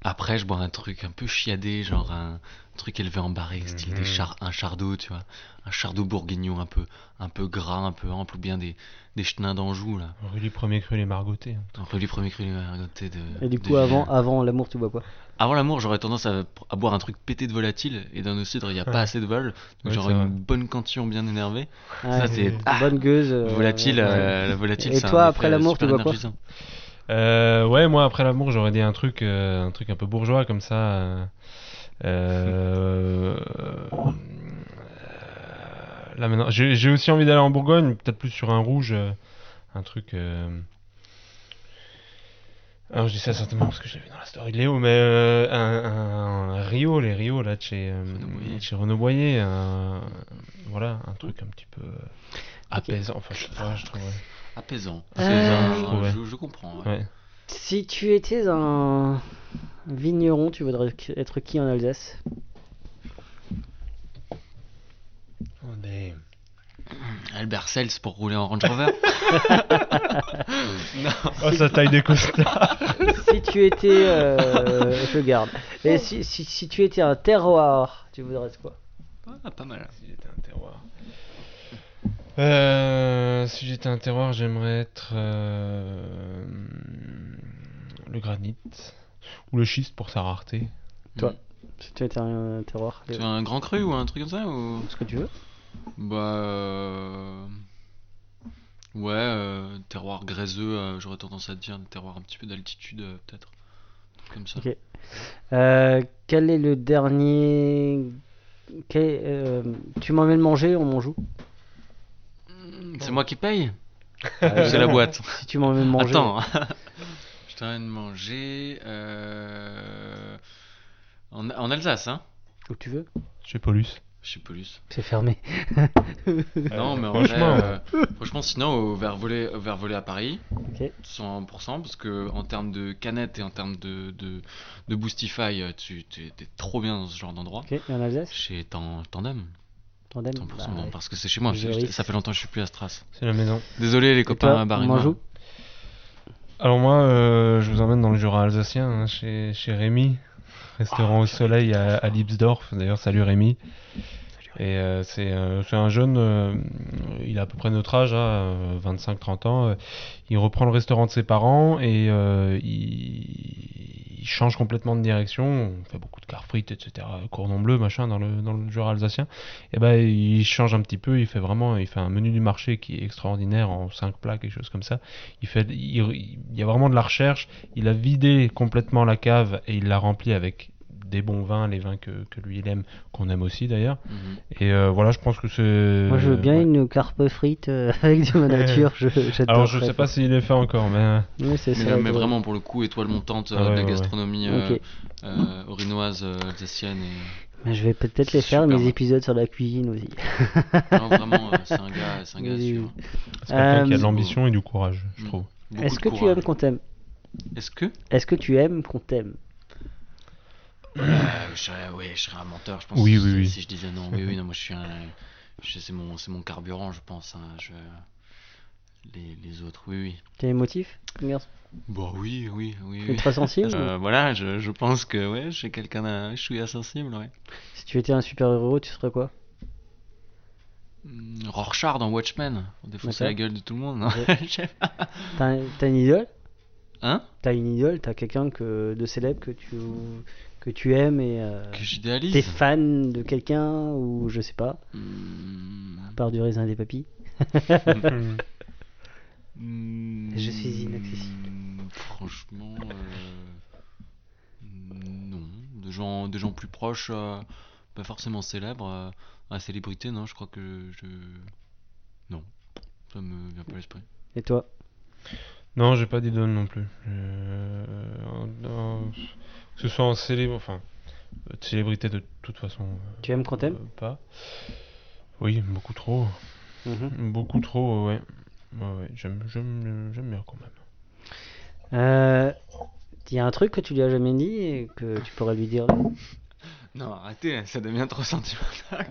Euh, Après, je bois un truc un peu chiadé, genre un truc élevé en barrique, style des Mhm. char un chardot, tu vois. Un chardot bourguignon un peu, un peu gras, un peu ample, ou bien des, des chenins d'Anjou, là. Rue premier cru les margotés. Un relief premier cru à côté de. Et du de coup, avant, avant l'amour, tu bois quoi? Avant l'amour, j'aurais tendance à, à boire un truc pété de volatile, et dans nos cidres, il n'y a Ouais. pas assez de vol, donc j'aurais une bonne cantillon bien énervée. Ah, Ça, c'est. une Ah, bonne gueuse. euh, volatile, ouais. euh, la volatile, Et toi, après l'amour, tu super bois quoi? Euh, ouais, moi après l'amour, j'aurais dit un truc, euh, un truc un peu bourgeois comme ça. euh, euh, là maintenant, j'ai aussi envie d'aller en Bourgogne, peut-être plus sur un rouge, euh, un truc. Alors je dis ça certainement parce que je l'ai vu dans la story de Léo, mais euh, un, un Rio, les Rio là de chez, euh, Renaud Boyer. chez Renaud Boyer, un- voilà, un truc un petit peu euh, apaisant. Enfin, je sais pas, je trouve. ouais. Apaisant. Euh, Apaisant, je comprends. ouais. Ouais. Si tu étais un vigneron, tu voudrais être qui en Alsace? Albert Sels pour rouler en Range Rover. non. Oh, sa taille des costards. Si tu étais. euh, je garde. Et si, si, si tu étais un terroir, tu voudrais être quoi? Ah, pas mal. Si j'étais un terroir. Euh, si j'étais un terroir, j'aimerais être euh, le granit ou le schiste pour sa rareté. Toi Si tu étais un terroir, Tu veux un grand cru ou un truc comme ça ou... ce que tu veux Bah. euh, Ouais, euh, terroir graiseux, euh, j'aurais tendance à te dire, terroir un petit peu d'altitude, euh, peut-être. Comme ça. Ok. Euh, quel est le dernier. quel- euh, tu m'emmènes manger, on m'en joue C'est moi qui paye Ah, C'est la boîte. Si tu m'emmènes manger. Attends, je t'emmène manger euh, en, en Alsace, hein Où tu veux Chez Paulus. Chez Paulus. C'est fermé. Non, mais en franchement, vrai, euh, franchement, sinon, au verre volé, au verre volé à Paris, Ok. 100%, parce que en termes de canettes et en termes de, de, de Boostify, euh, tu t'es trop bien dans ce genre d'endroit. Ok, et en Alsace? Chez Tan- Tandem, Tandem 100%, Bah, non, parce que c'est chez moi, ça fait longtemps que je suis plus à Stras. C'est la maison. Désolé les copains à Alors moi, euh, je vous emmène dans le Jura alsacien, hein, chez, chez Rémi, restaurant au soleil à, à Lipsdorf. D'ailleurs, salut Rémi. Et euh, c'est euh, c'est un jeune, euh, il a à peu près notre âge, hein, 25-30 ans. euh, il reprend le restaurant de ses parents et euh, il, il change complètement de direction. On fait beaucoup de cartes frites, etc. Cordon bleu, machin, dans le, dans le Jura alsacien. Et ben il change un petit peu. Il fait vraiment, il fait un menu du marché qui est extraordinaire en 5 plats, quelque chose comme ça. Il fait, il, il y a vraiment de la recherche. Il a vidé complètement la cave et il l'a rempli avec des bons vins, les vins que, que lui il aime, qu'on aime aussi d'ailleurs. Mhm. Et euh, voilà, je pense que c'est. Moi, je veux bien ouais. une carpe frite euh, avec du nature. Je, j'adore Alors je sais pas s'il est fait encore, mais. Oui, c'est Mais, ça. mais vraiment pour le coup, étoile montante euh, Ah ouais, de la gastronomie euh, Ok. euh, orinoise, euh, alsacienne. Et... Je vais peut-être les faire, mes bon. épisodes sur la cuisine aussi. Non, vraiment, euh, c'est un gars, c'est un gars Oui, sûr. oui. C'est quelqu'un qui a de Euh, l'ambition et du courage, je Mm. trouve. Est-ce de que tu aimes qu'on t'aime? Est-ce que? Est-ce que tu aimes qu'on t'aime? Euh, je serais, oui, je serais un menteur, je pense. Oui, si, oui, oui. Si je disais non, oui, oui, non, moi je suis un, je- c'est mon, c'est mon carburant, je pense. hein, je, les, les autres, oui, oui. T'es émotif garçon? Bon, oui, oui, oui. T'es oui. très sensible Euh, voilà, je, je pense que ouais, je suis quelqu'un d'un chouïa sensible, ouais. Si tu étais un super-héros, tu serais quoi? Hmm, Rorschach dans Watchmen, pour défoncer la gueule de tout le monde. non? Ouais. Je sais pas. T'as un- t'as une idole? Hein? T'as une idole T'as quelqu'un que, de célèbre que tu, que tu aimes et euh, Que j'idéalise t'es fan de quelqu'un ou je sais pas, Hmm, à part du raisin des papilles Mm. hmm, Je suis inaccessible. Franchement, euh, non. De gens, des gens plus proches, euh, pas forcément célèbres. euh, à célébrité, non, je crois que je. Non, ça me vient pas à l'esprit. Et toi? Non, j'ai pas d'idole non plus. Euh, que ce soit en célèbre, enfin, euh, célébrité de toute façon. euh, Tu aimes qu'on t'aime euh, Pas. Oui, beaucoup trop. Mhm. Beaucoup trop, ouais. Ouais, ouais, j'aime, j'aime, j'aime bien quand même. Euh, Il y a un truc que tu lui as jamais dit et que tu pourrais lui dire là? Non, arrêtez, ça devient trop sentimental.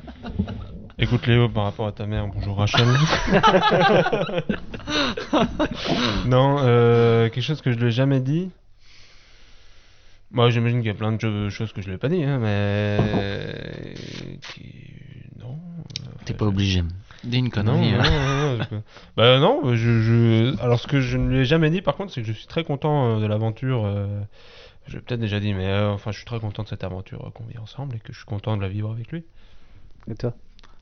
Écoute Léo, par rapport à ta mère, bonjour Rachel. non, euh, quelque chose que je lui ai jamais dit. Moi, j'imagine qu'il y a plein de cho- choses que je l'ai pas dit, hein, mais. qui- Non. T'es euh, pas obligé. Dis une connerie. non, hein. non, non, je- bah non, je, je... Alors ce que je ne lui ai jamais dit par contre, c'est que je suis très content euh, de l'aventure. euh, Je l'ai peut-être déjà dit, mais euh, enfin je suis très content de cette aventure qu'on vit ensemble et que je suis content de la vivre avec lui. Et toi?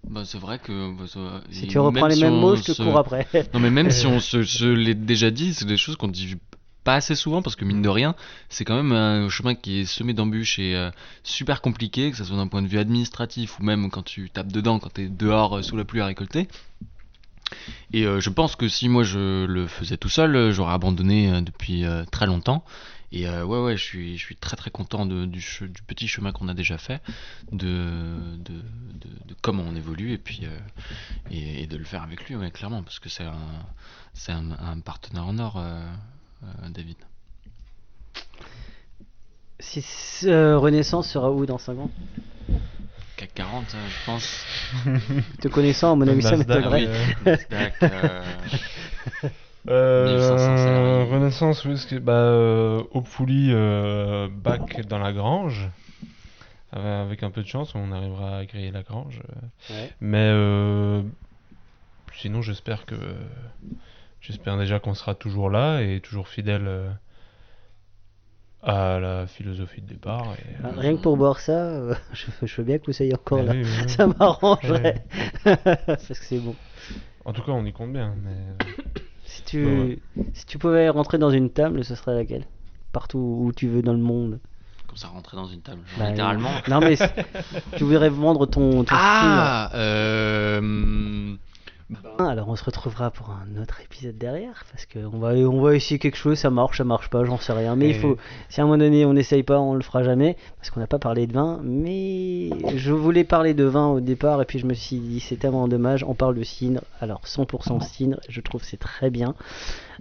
Bah, c'est vrai que. bah, ça- Si et tu reprends les si mêmes mots, je te se- cours après. Non, mais même si on se, se l'est déjà dit, c'est des choses qu'on dit pas assez souvent parce que mine de rien, c'est quand même un chemin qui est semé d'embûches et euh, super compliqué, que ce soit d'un point de vue administratif ou même quand tu tapes dedans, quand tu es dehors euh, sous la pluie à récolter. Et euh, je pense que si moi je le faisais tout seul, j'aurais abandonné depuis très longtemps. Et ouais, ouais, je suis, je suis très très content du, petit chemin qu'on a déjà fait, de, de, de- comment on évolue et puis et, de le faire avec lui, ouais, clairement, parce que c'est un, un, partenaire en or, David. Si ce Renaissance sera où dans 5 ans? CAC 40, euh, je pense. Te connaissant, à mon avis, ça m'étonnerait. euh, Euh, 1500 salariés. Renaissance, oui, ce que- bah, euh, hopefully euh, back dans la grange. Euh, Avec un peu de chance, on arrivera à créer la grange. euh. Ouais. Mais euh, sinon, j'espère que j'espère déjà qu'on sera toujours là et toujours fidèle euh, à la philosophie de départ. Et, euh, Rien que pour boire ça, euh, je, je veux bien que vous soyez encore mais là. oui, oui, oui. Ça m'arrangerait. Parce que c'est bon. En tout cas, on y compte bien. Mais... Si tu, Ouais, si tu pouvais rentrer dans une table, ce serait laquelle? Partout où tu veux dans le monde. comme ça, rentrer dans une table, genre Bah, littéralement. Non, mais tu voudrais vendre ton, ton Ah euh. Alors on se retrouvera pour un autre épisode derrière. Parce qu'on va, on va essayer quelque chose, ça marche, ça marche pas, j'en sais rien. Mais il Et- faut, si à un moment donné on n'essaye pas, on le fera jamais. Parce qu'on n'a pas parlé de vin. Mais je voulais parler de vin au départ. Et puis je me suis dit, c'est tellement dommage. On parle de cidre. Alors 100% cidre, je trouve c'est très bien.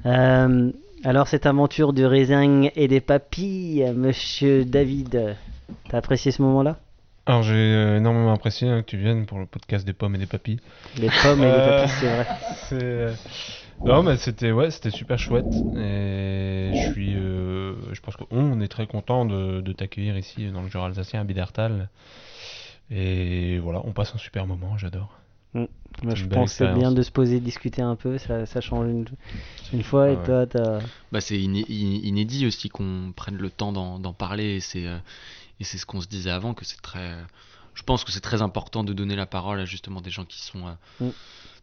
Euh, alors cette aventure de raisin et des papilles, monsieur David, t'as apprécié ce moment-là? Alors, j'ai euh, énormément apprécié hein, que tu viennes pour le podcast des pommes et des papilles. Les pommes et les Euh, papilles, c'est vrai. C'est, euh, Non, mais c'était ouais, c'était super chouette. Et je suis, euh, je pense qu'on est très content de, de t'accueillir ici dans le Jura alsacien à Bidertal. Et voilà, on passe un super moment, j'adore. Moi, C'est je pense que c'est bien expérience. de se poser, discuter un peu, ça, ça change une, une fois. Ah et ouais. toi, t'as. Bah, c'est iné- in- inédit aussi qu'on prenne le temps d'en d'en parler et c'est euh, et c'est ce qu'on se disait avant que c'est très je pense que c'est très important de donner la parole à justement des gens qui sont euh, Mm.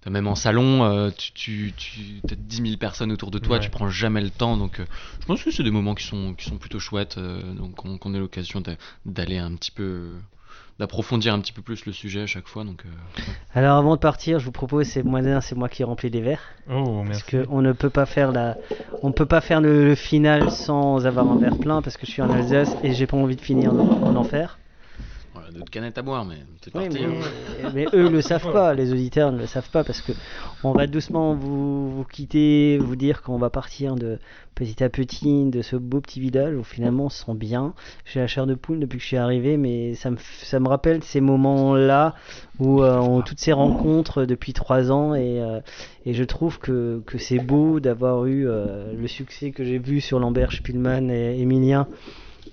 t'as même en salon euh, tu tu tu as 10 000 personnes autour de toi Ouais. tu prends jamais le temps donc euh, je pense que c'est des moments qui sont qui sont plutôt chouettes euh, donc qu'on qu'on ait l'occasion d'aller un petit peu d'approfondir un petit peu plus le sujet à chaque fois donc euh, Alors avant de partir, je vous propose, c'est moi, c'est moi qui remplis les verres. Oh, Parce merci. qu'on ne peut pas faire la, on peut pas faire le, le final sans avoir un verre plein parce que je suis en Alsace et j'ai pas envie de finir en, en enfer. D'autres canettes à boire mais c'est Oui, parti mais, hein. mais eux le savent pas, les auditeurs ne le savent pas parce que on va doucement vous, vous quitter, vous dire qu'on va partir de petit à petit de ce beau petit village où finalement on se sent bien. J'ai la chair de poule depuis que je suis arrivé, mais ça me, ça me rappelle ces moments-là où euh, on- toutes ces rencontres depuis trois ans et, euh, et je trouve que, que c'est beau d'avoir eu euh, le succès que j'ai vu sur Lambert, Spielmann et Emilien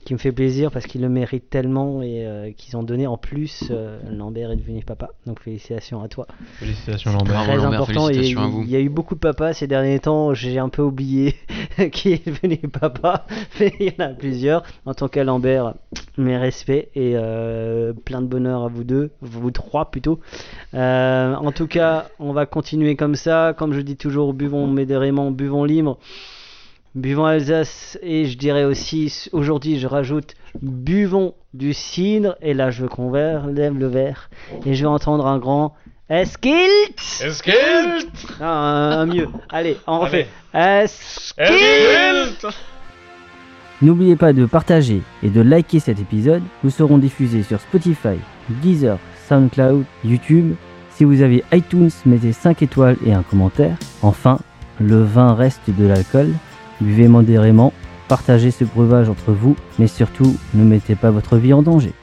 qui me fait plaisir parce qu'ils le méritent tellement et euh, qu'ils ont donné en plus. euh, Lambert est devenu papa, donc félicitations à toi. Félicitations Lambert. Très Lambert, important. Et félicitations à vous. il y a eu beaucoup de papas ces derniers temps. J'ai un peu oublié qui est devenu papa, mais il y en a plusieurs. En tant qu'à Lambert, mes respects et euh, plein de bonheur à vous deux, vous trois plutôt. Euh, en tout cas, on va continuer comme ça. Comme je dis toujours, buvons modérément, buvons libre. Buvons Alsace et je dirais aussi aujourd'hui je rajoute buvons du cidre et là je veux qu'on verre- lève le verre et je vais entendre un grand Eskilt Esquilt Non, un, un mieux. Allez, on refait. Eskilt Esquilt N'oubliez pas de partager et de liker cet épisode. Nous serons diffusés sur Spotify, Deezer, SoundCloud, YouTube. Si vous avez iTunes, mettez 5 étoiles et un commentaire. Enfin, le vin reste de l'alcool. Buvez modérément, partagez ce breuvage entre vous, mais surtout, ne mettez pas votre vie en danger.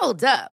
Hold up.